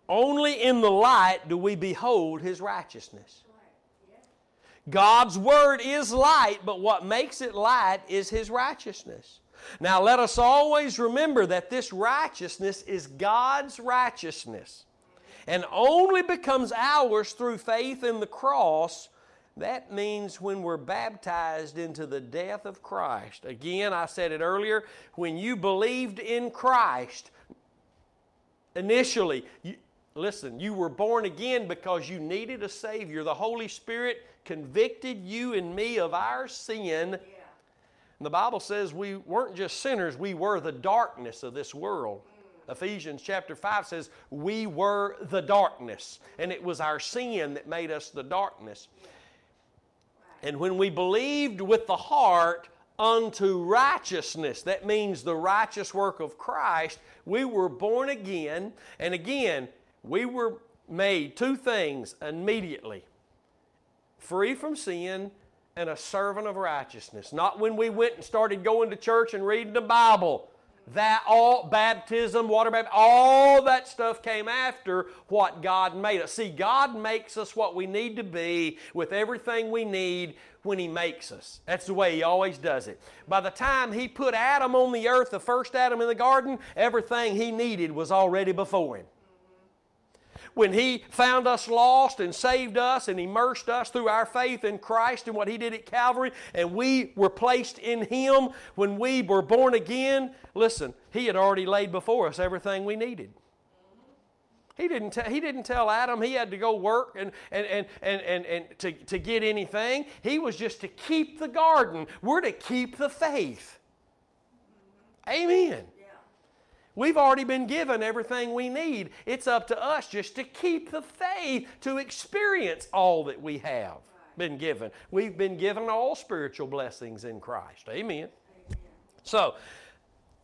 Only in the light do we behold His righteousness. God's Word is light, but what makes it light is His righteousness. Now, let us always remember that this righteousness is God's righteousness and only becomes ours through faith in the cross. That means when we're baptized into the death of Christ. Again, I said it earlier, when you believed in Christ, initially, you, listen, you were born again because you needed a Savior. The Holy Spirit convicted you and me of our sin. And the Bible says we weren't just sinners, we were the darkness of this world. Ephesians chapter 5 says, We were the darkness, and it was our sin that made us the darkness. And when we believed with the heart unto righteousness, that means the righteous work of Christ, we were born again. And again, we were made two things immediately free from sin and a servant of righteousness. Not when we went and started going to church and reading the Bible. That all baptism, water baptism, all that stuff came after what God made us. See, God makes us what we need to be with everything we need when He makes us. That's the way He always does it. By the time He put Adam on the earth, the first Adam in the garden, everything He needed was already before Him when He found us lost and saved us and immersed us through our faith in Christ and what He did at Calvary, and we were placed in Him when we were born again, listen, He had already laid before us everything we needed. He didn't, t- he didn't tell Adam he had to go work and, and, and, and, and, and to, to get anything. He was just to keep the garden. We're to keep the faith. Amen. We've already been given everything we need. It's up to us just to keep the faith to experience all that we have been given. We've been given all spiritual blessings in Christ. Amen. So,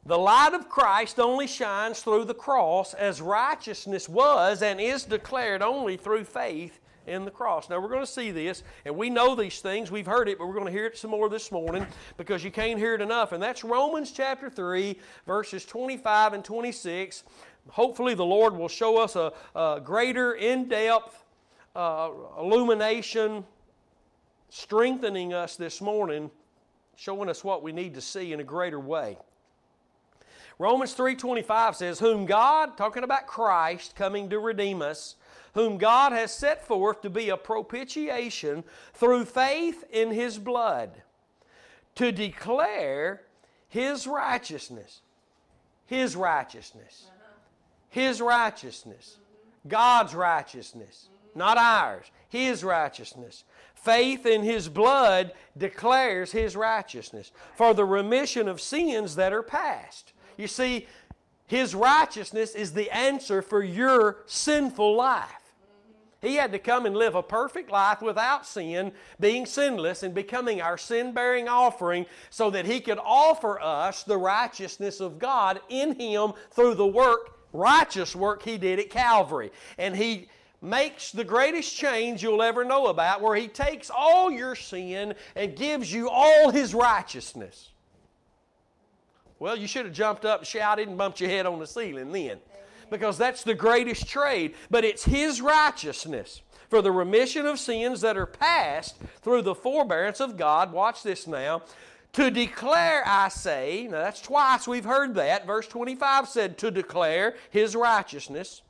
the light of Christ only shines through the cross as righteousness was and is declared only through faith in the cross. Now, we're going to see this, and we know these things. We've heard it, but we're going to hear it some more this morning because you can't hear it enough. And that's Romans chapter 3, verses 25 and 26. Hopefully, the Lord will show us a, a greater, in depth uh, illumination, strengthening us this morning, showing us what we need to see in a greater way. Romans 3:25 says whom God talking about Christ coming to redeem us whom God has set forth to be a propitiation through faith in His blood, to declare His righteousness. His righteousness. His righteousness. God's righteousness, not ours. His righteousness. Faith in His blood declares His righteousness for the remission of sins that are past. You see, His righteousness is the answer for your sinful life. He had to come and live a perfect life without sin, being sinless, and becoming our sin bearing offering so that He could offer us the righteousness of God in Him through the work, righteous work He did at Calvary. And He makes the greatest change you'll ever know about, where He takes all your sin and gives you all His righteousness. Well, you should have jumped up, shouted, and bumped your head on the ceiling then because that's the greatest trade. But it's His righteousness for the remission of sins that are past through the forbearance of God. Watch this now. To declare, I say, now that's twice we've heard that. Verse 25 said, to declare His righteousness.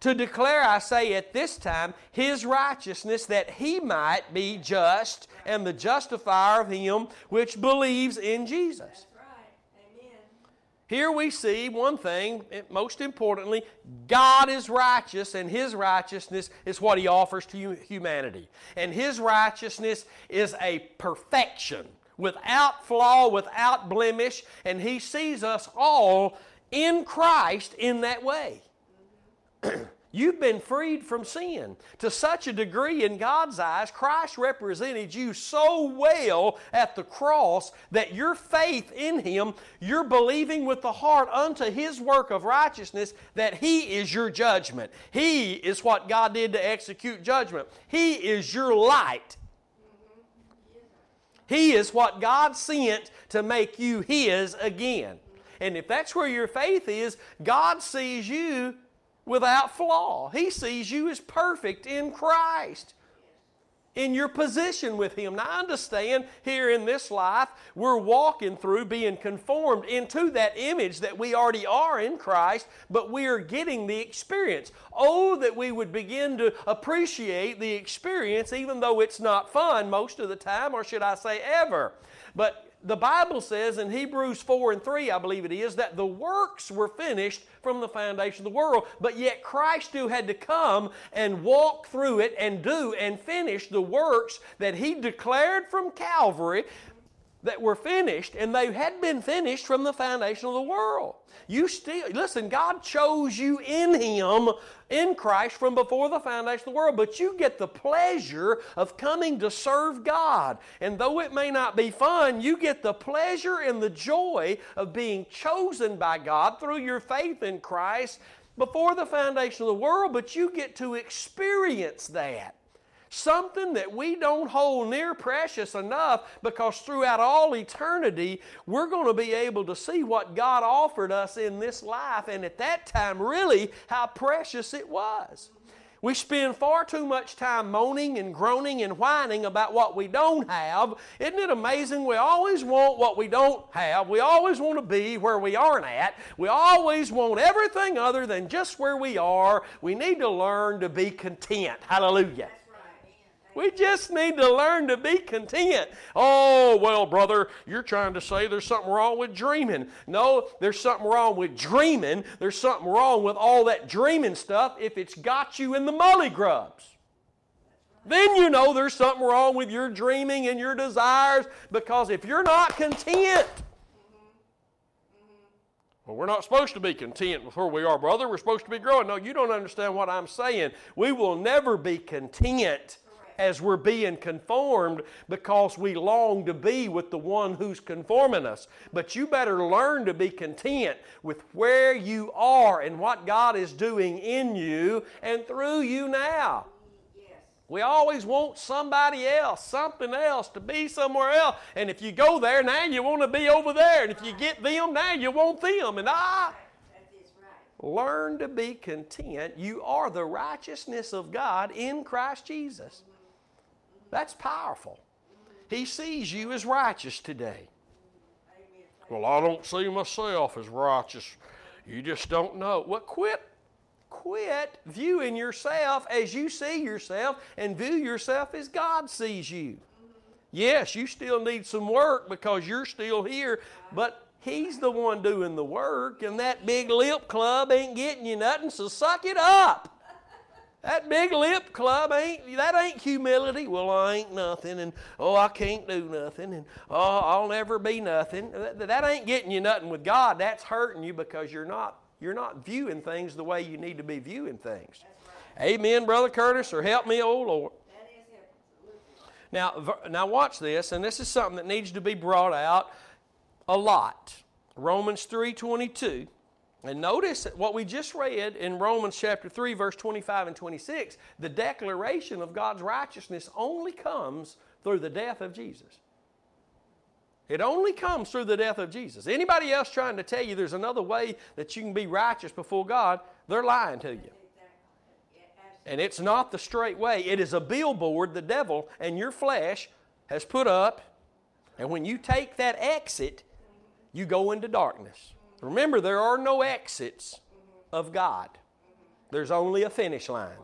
To declare, I say, at this time, His righteousness, that He might be just and the justifier of him which believes in Jesus. Here we see one thing, eh, most importantly, God is righteous, and His righteousness is what He offers to humanity. And His righteousness is a perfection, without flaw, without blemish, and He sees us all in Christ in that way. You've been freed from sin. To such a degree in God's eyes, Christ represented you so well at the cross that your faith in Him, you're believing with the heart unto His work of righteousness that He is your judgment. He is what God did to execute judgment. He is your light. He is what God sent to make you His again. And if that's where your faith is, God sees you without flaw. He sees you as perfect in Christ, in your position with Him. Now, I understand here in this life, we're walking through being conformed into that image that we already are in Christ, but we are getting the experience. Oh, that we would begin to appreciate the experience, even though it's not fun most of the time, or should I say ever. But the Bible says in Hebrews 4 and 3, I believe it is, that the works were finished from the foundation of the world. But yet Christ who had to come and walk through it and do and finish the works that He declared from Calvary that were finished, and they had been finished from the foundation of the world. You still, listen, God chose you in Him, in Christ, from before the foundation of the world, but you get the pleasure of coming to serve God. And though it may not be fun, you get the pleasure and the joy of being chosen by God through your faith in Christ before the foundation of the world, but you get to experience that. Something that we don't hold near precious enough because throughout all eternity, we're going to be able to see what God offered us in this life, and at that time, really, how precious it was. We spend far too much time moaning and groaning and whining about what we don't have. Isn't it amazing? We always want what we don't have. We always want to be where we aren't at. We always want everything other than just where we are. We need to learn to be content. Hallelujah. We just need to learn to be content. Oh, well, brother, you're trying to say there's something wrong with dreaming. No, there's something wrong with dreaming. There's something wrong with all that dreaming stuff if it's got you in the mully grubs. Then you know there's something wrong with your dreaming and your desires because if you're not content, well, we're not supposed to be content with where we are, brother. We're supposed to be growing. No, you don't understand what I'm saying. We will never be content as we're being conformed because we long to be with the one who's conforming us. But you better learn to be content with where you are and what God is doing in you and through you now. We always want somebody else, something else, to be somewhere else. And if you go there, now you want to be over there. And if you get them, now you want them. And I learn to be content. You are the righteousness of God in Christ Jesus. That's powerful. He sees you as righteous today. Well, I don't see myself as righteous. You just don't know. Well, quit quit viewing yourself as you see yourself and view yourself as God sees you. Yes, you still need some work because you're still here, but He's the one doing the work, and that big lip club ain't getting you nothing, so suck it up. That big lip club ain't that ain't humility. Well, I ain't nothing, and oh, I can't do nothing, and oh, I'll never be nothing. That, that ain't getting you nothing with God. That's hurting you because you're not you're not viewing things the way you need to be viewing things. Right. Amen, brother Curtis, or help me, oh Lord. Now, now watch this, and this is something that needs to be brought out a lot. Romans three twenty two. And notice what we just read in Romans chapter 3, verse 25 and 26. The declaration of God's righteousness only comes through the death of Jesus. It only comes through the death of Jesus. Anybody else trying to tell you there's another way that you can be righteous before God, they're lying to you. And it's not the straight way. It is a billboard the devil and your flesh has put up. And when you take that exit, you go into darkness. Remember, there are no exits of God, there's only a finish line.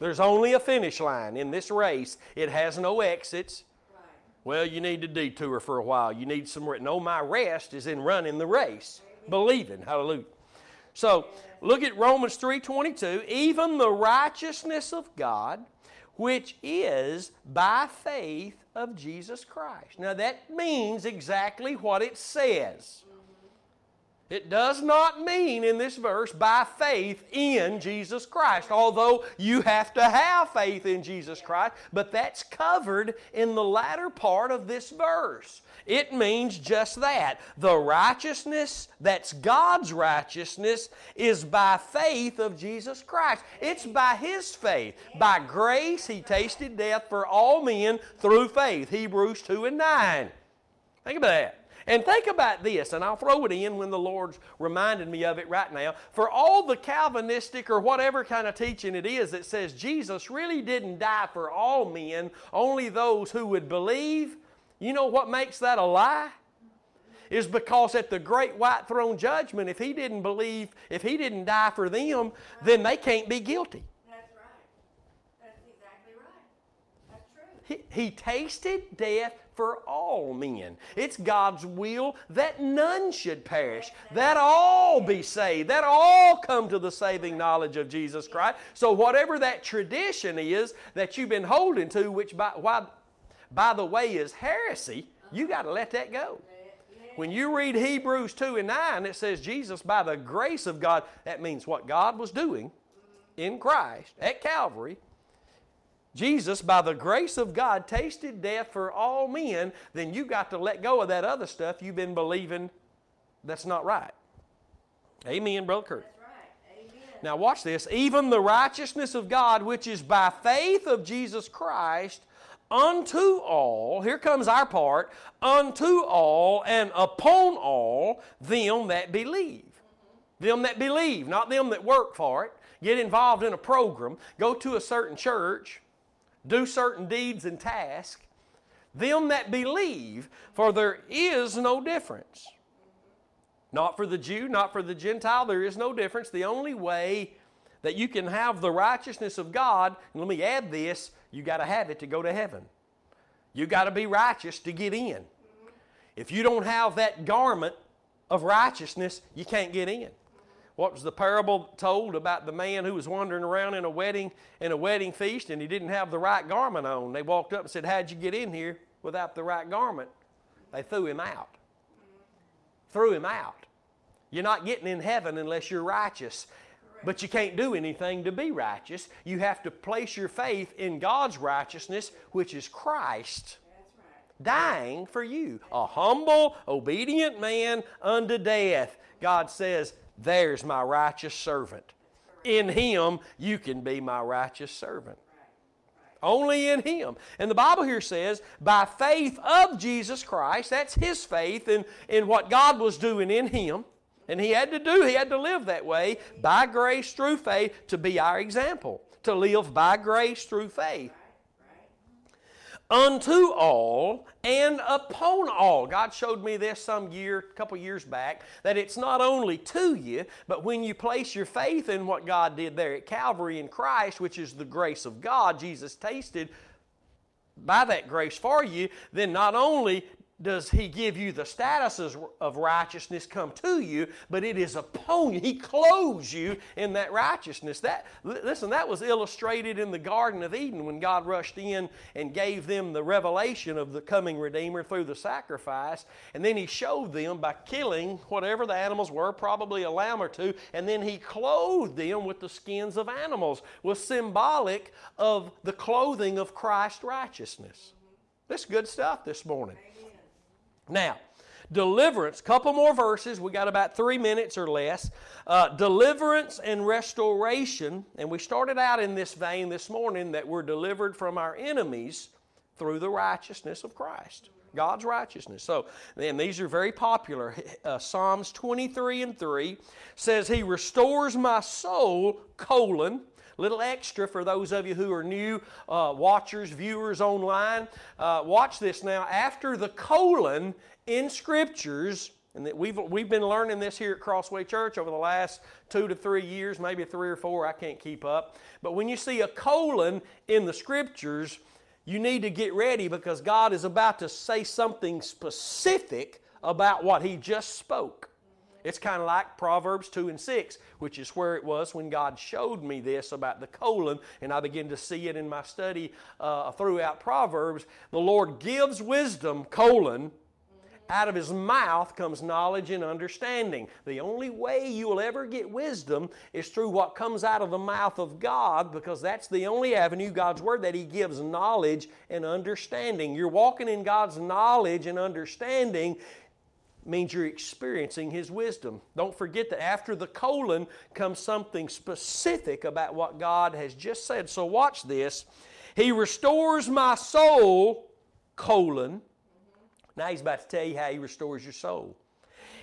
There's only a finish line in this race. It has no exits. Well, you need to detour for a while. You need some rest. No, my rest is in running the race, believing. Hallelujah. So look at Romans 3:22. Even the righteousness of God, which is by faith of Jesus Christ. Now that means exactly what it says. It does not mean in this verse by faith in Jesus Christ, although you have to have faith in Jesus Christ, but that's covered in the latter part of this verse. It means just that. The righteousness that's God's righteousness is by faith of Jesus Christ. It's by His faith. By grace, He tasted death for all men through faith. Hebrews 2 and 9. Think about that. And think about this, and I'll throw it in when the Lord's reminded me of it right now. For all the Calvinistic or whatever kind of teaching it is that says Jesus really didn't die for all men, only those who would believe, you know what makes that a lie? Is because at the great white throne judgment, if he didn't believe, if he didn't die for them, then they can't be guilty. That's right. That's exactly right. That's true. He, he tasted death for all men. It's God's will that none should perish, that all be saved, that all come to the saving knowledge of Jesus Christ. So, whatever that tradition is that you've been holding to, which by, why, by the way is heresy, You got to let that go. When you read Hebrews 2 and 9, it says Jesus, by the grace of God, that means what God was doing in Christ at Calvary. Jesus, by the grace of God, tasted death for all men, then you got to let go of that other stuff you've been believing that's not right. Amen, Brother Kurt. Right. Amen. Now, watch this. Even the righteousness of God, which is by faith of Jesus Christ, unto all, here comes our part, unto all and upon all them that believe. Them that believe, not them that work for it. Get involved in a program, go to a certain church, do certain deeds and tasks. Them that believe, for there is no difference. Not for the Jew, not for the Gentile, there is no difference. The only way that you can have the righteousness of God, and let me add this, you got to have it to go to heaven. You got to be righteous to get in. If you don't have that garment of righteousness, you can't get in. What was the parable told about the man who was wandering around in a wedding in a wedding feast and he didn't have the right garment on? They walked up and said, "How'd you get in here without the right garment?" They threw him out. Threw him out. You're not getting in heaven unless you're righteous. But you can't do anything to be righteous. You have to place your faith in God's righteousness, which is Christ dying for you. A humble, obedient man unto death. God says, There's my righteous servant. In him, you can be my righteous servant. Only in him. And the Bible here says, by faith of Jesus Christ, that's his faith in, in what God was doing in him. And he had to do, he had to live that way by grace through faith to be our example, to live by grace through faith unto all and upon all. God showed me this some year, a couple years back, that it's not only to you, but when you place your faith in what God did there at Calvary in Christ, which is the grace of God, Jesus tasted by that grace for you, then not only does he give you the statuses of righteousness come to you, but it is upon you. He clothes you in that righteousness. That listen, that was illustrated in the Garden of Eden when God rushed in and gave them the revelation of the coming Redeemer through the sacrifice, and then He showed them by killing whatever the animals were, probably a lamb or two, and then He clothed them with the skins of animals, was symbolic of the clothing of Christ's righteousness. This good stuff this morning. Now, deliverance, couple more verses. We got about three minutes or less. Uh, deliverance and restoration. And we started out in this vein this morning that we're delivered from our enemies through the righteousness of Christ. God's righteousness. So, and these are very popular. Uh, Psalms 23 and 3 says, He restores my soul, colon, little extra for those of you who are new uh, watchers, viewers online. Uh, watch this now. After the colon in scriptures, and that we've, we've been learning this here at Crossway Church over the last two to three years, maybe three or four, I can't keep up. But when you see a colon in the scriptures, you need to get ready because God is about to say something specific about what He just spoke. It's kind of like Proverbs 2 and 6, which is where it was when God showed me this about the colon, and I began to see it in my study uh, throughout Proverbs. The Lord gives wisdom, colon, out of his mouth comes knowledge and understanding. The only way you will ever get wisdom is through what comes out of the mouth of God because that's the only avenue, God's Word, that He gives knowledge and understanding. You're walking in God's knowledge and understanding means you're experiencing His wisdom. Don't forget that after the colon comes something specific about what God has just said. So watch this. He restores my soul, colon. Now He's about to tell you how He restores your soul.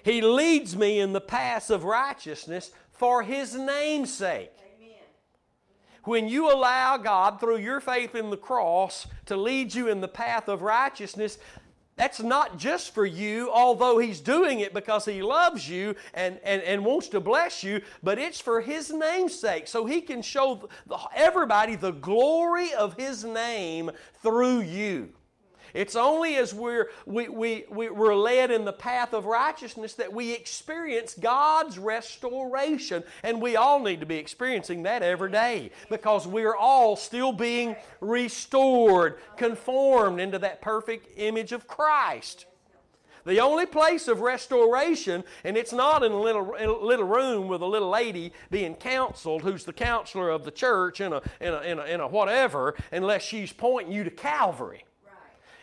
He leads me in the paths of righteousness for His name's sake. Amen. When you allow God, through your faith in the cross, to lead you in the path of righteousness, that's not just for you, although He's doing it because He loves you and, and, and wants to bless you, but it's for His name's sake. So He can show the, everybody the glory of His name through you. It's only as we're, we, we, we, we're led in the path of righteousness that we experience God's restoration. And we all need to be experiencing that every day because we're all still being restored, conformed into that perfect image of Christ. The only place of restoration, and it's not in a little, in a little room with a little lady being counseled who's the counselor of the church in a, in a, in a, in a whatever, unless she's pointing you to Calvary.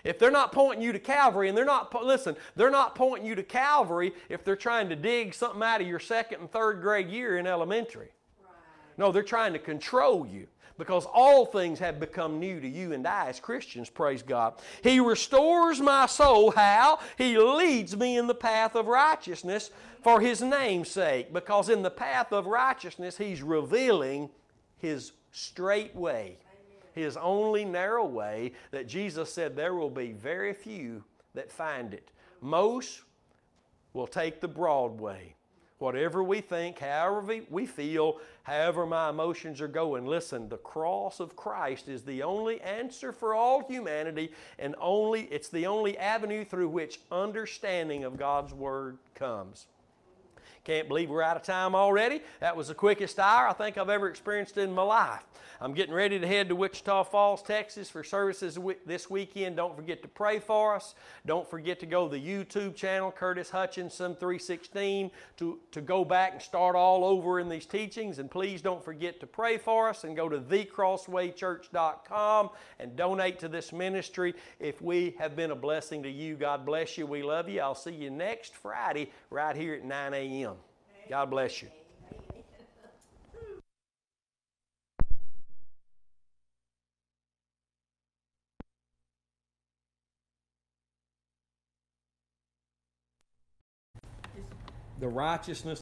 If they're not pointing you to Calvary, and they're not, listen, they're not pointing you to Calvary if they're trying to dig something out of your second and third grade year in elementary. Right. No, they're trying to control you because all things have become new to you and I as Christians, praise God. He restores my soul. How? He leads me in the path of righteousness for His name's sake, because in the path of righteousness, He's revealing His straight way, His only narrow way that Jesus said there will be very few that find it. Most will take the broad way whatever we think, however we feel, however my emotions are going. Listen, the cross of Christ is the only answer for all humanity and only it's the only avenue through which understanding of God's word comes. Can't believe we're out of time already. That was the quickest hour I think I've ever experienced in my life. I'm getting ready to head to Wichita Falls, Texas for services this weekend. Don't forget to pray for us. Don't forget to go to the YouTube channel, Curtis Hutchinson 316, to, to go back and start all over in these teachings. And please don't forget to pray for us and go to thecrosswaychurch.com and donate to this ministry. If we have been a blessing to you, God bless you. We love you. I'll see you next Friday right here at 9 a.m. God bless you. the righteousness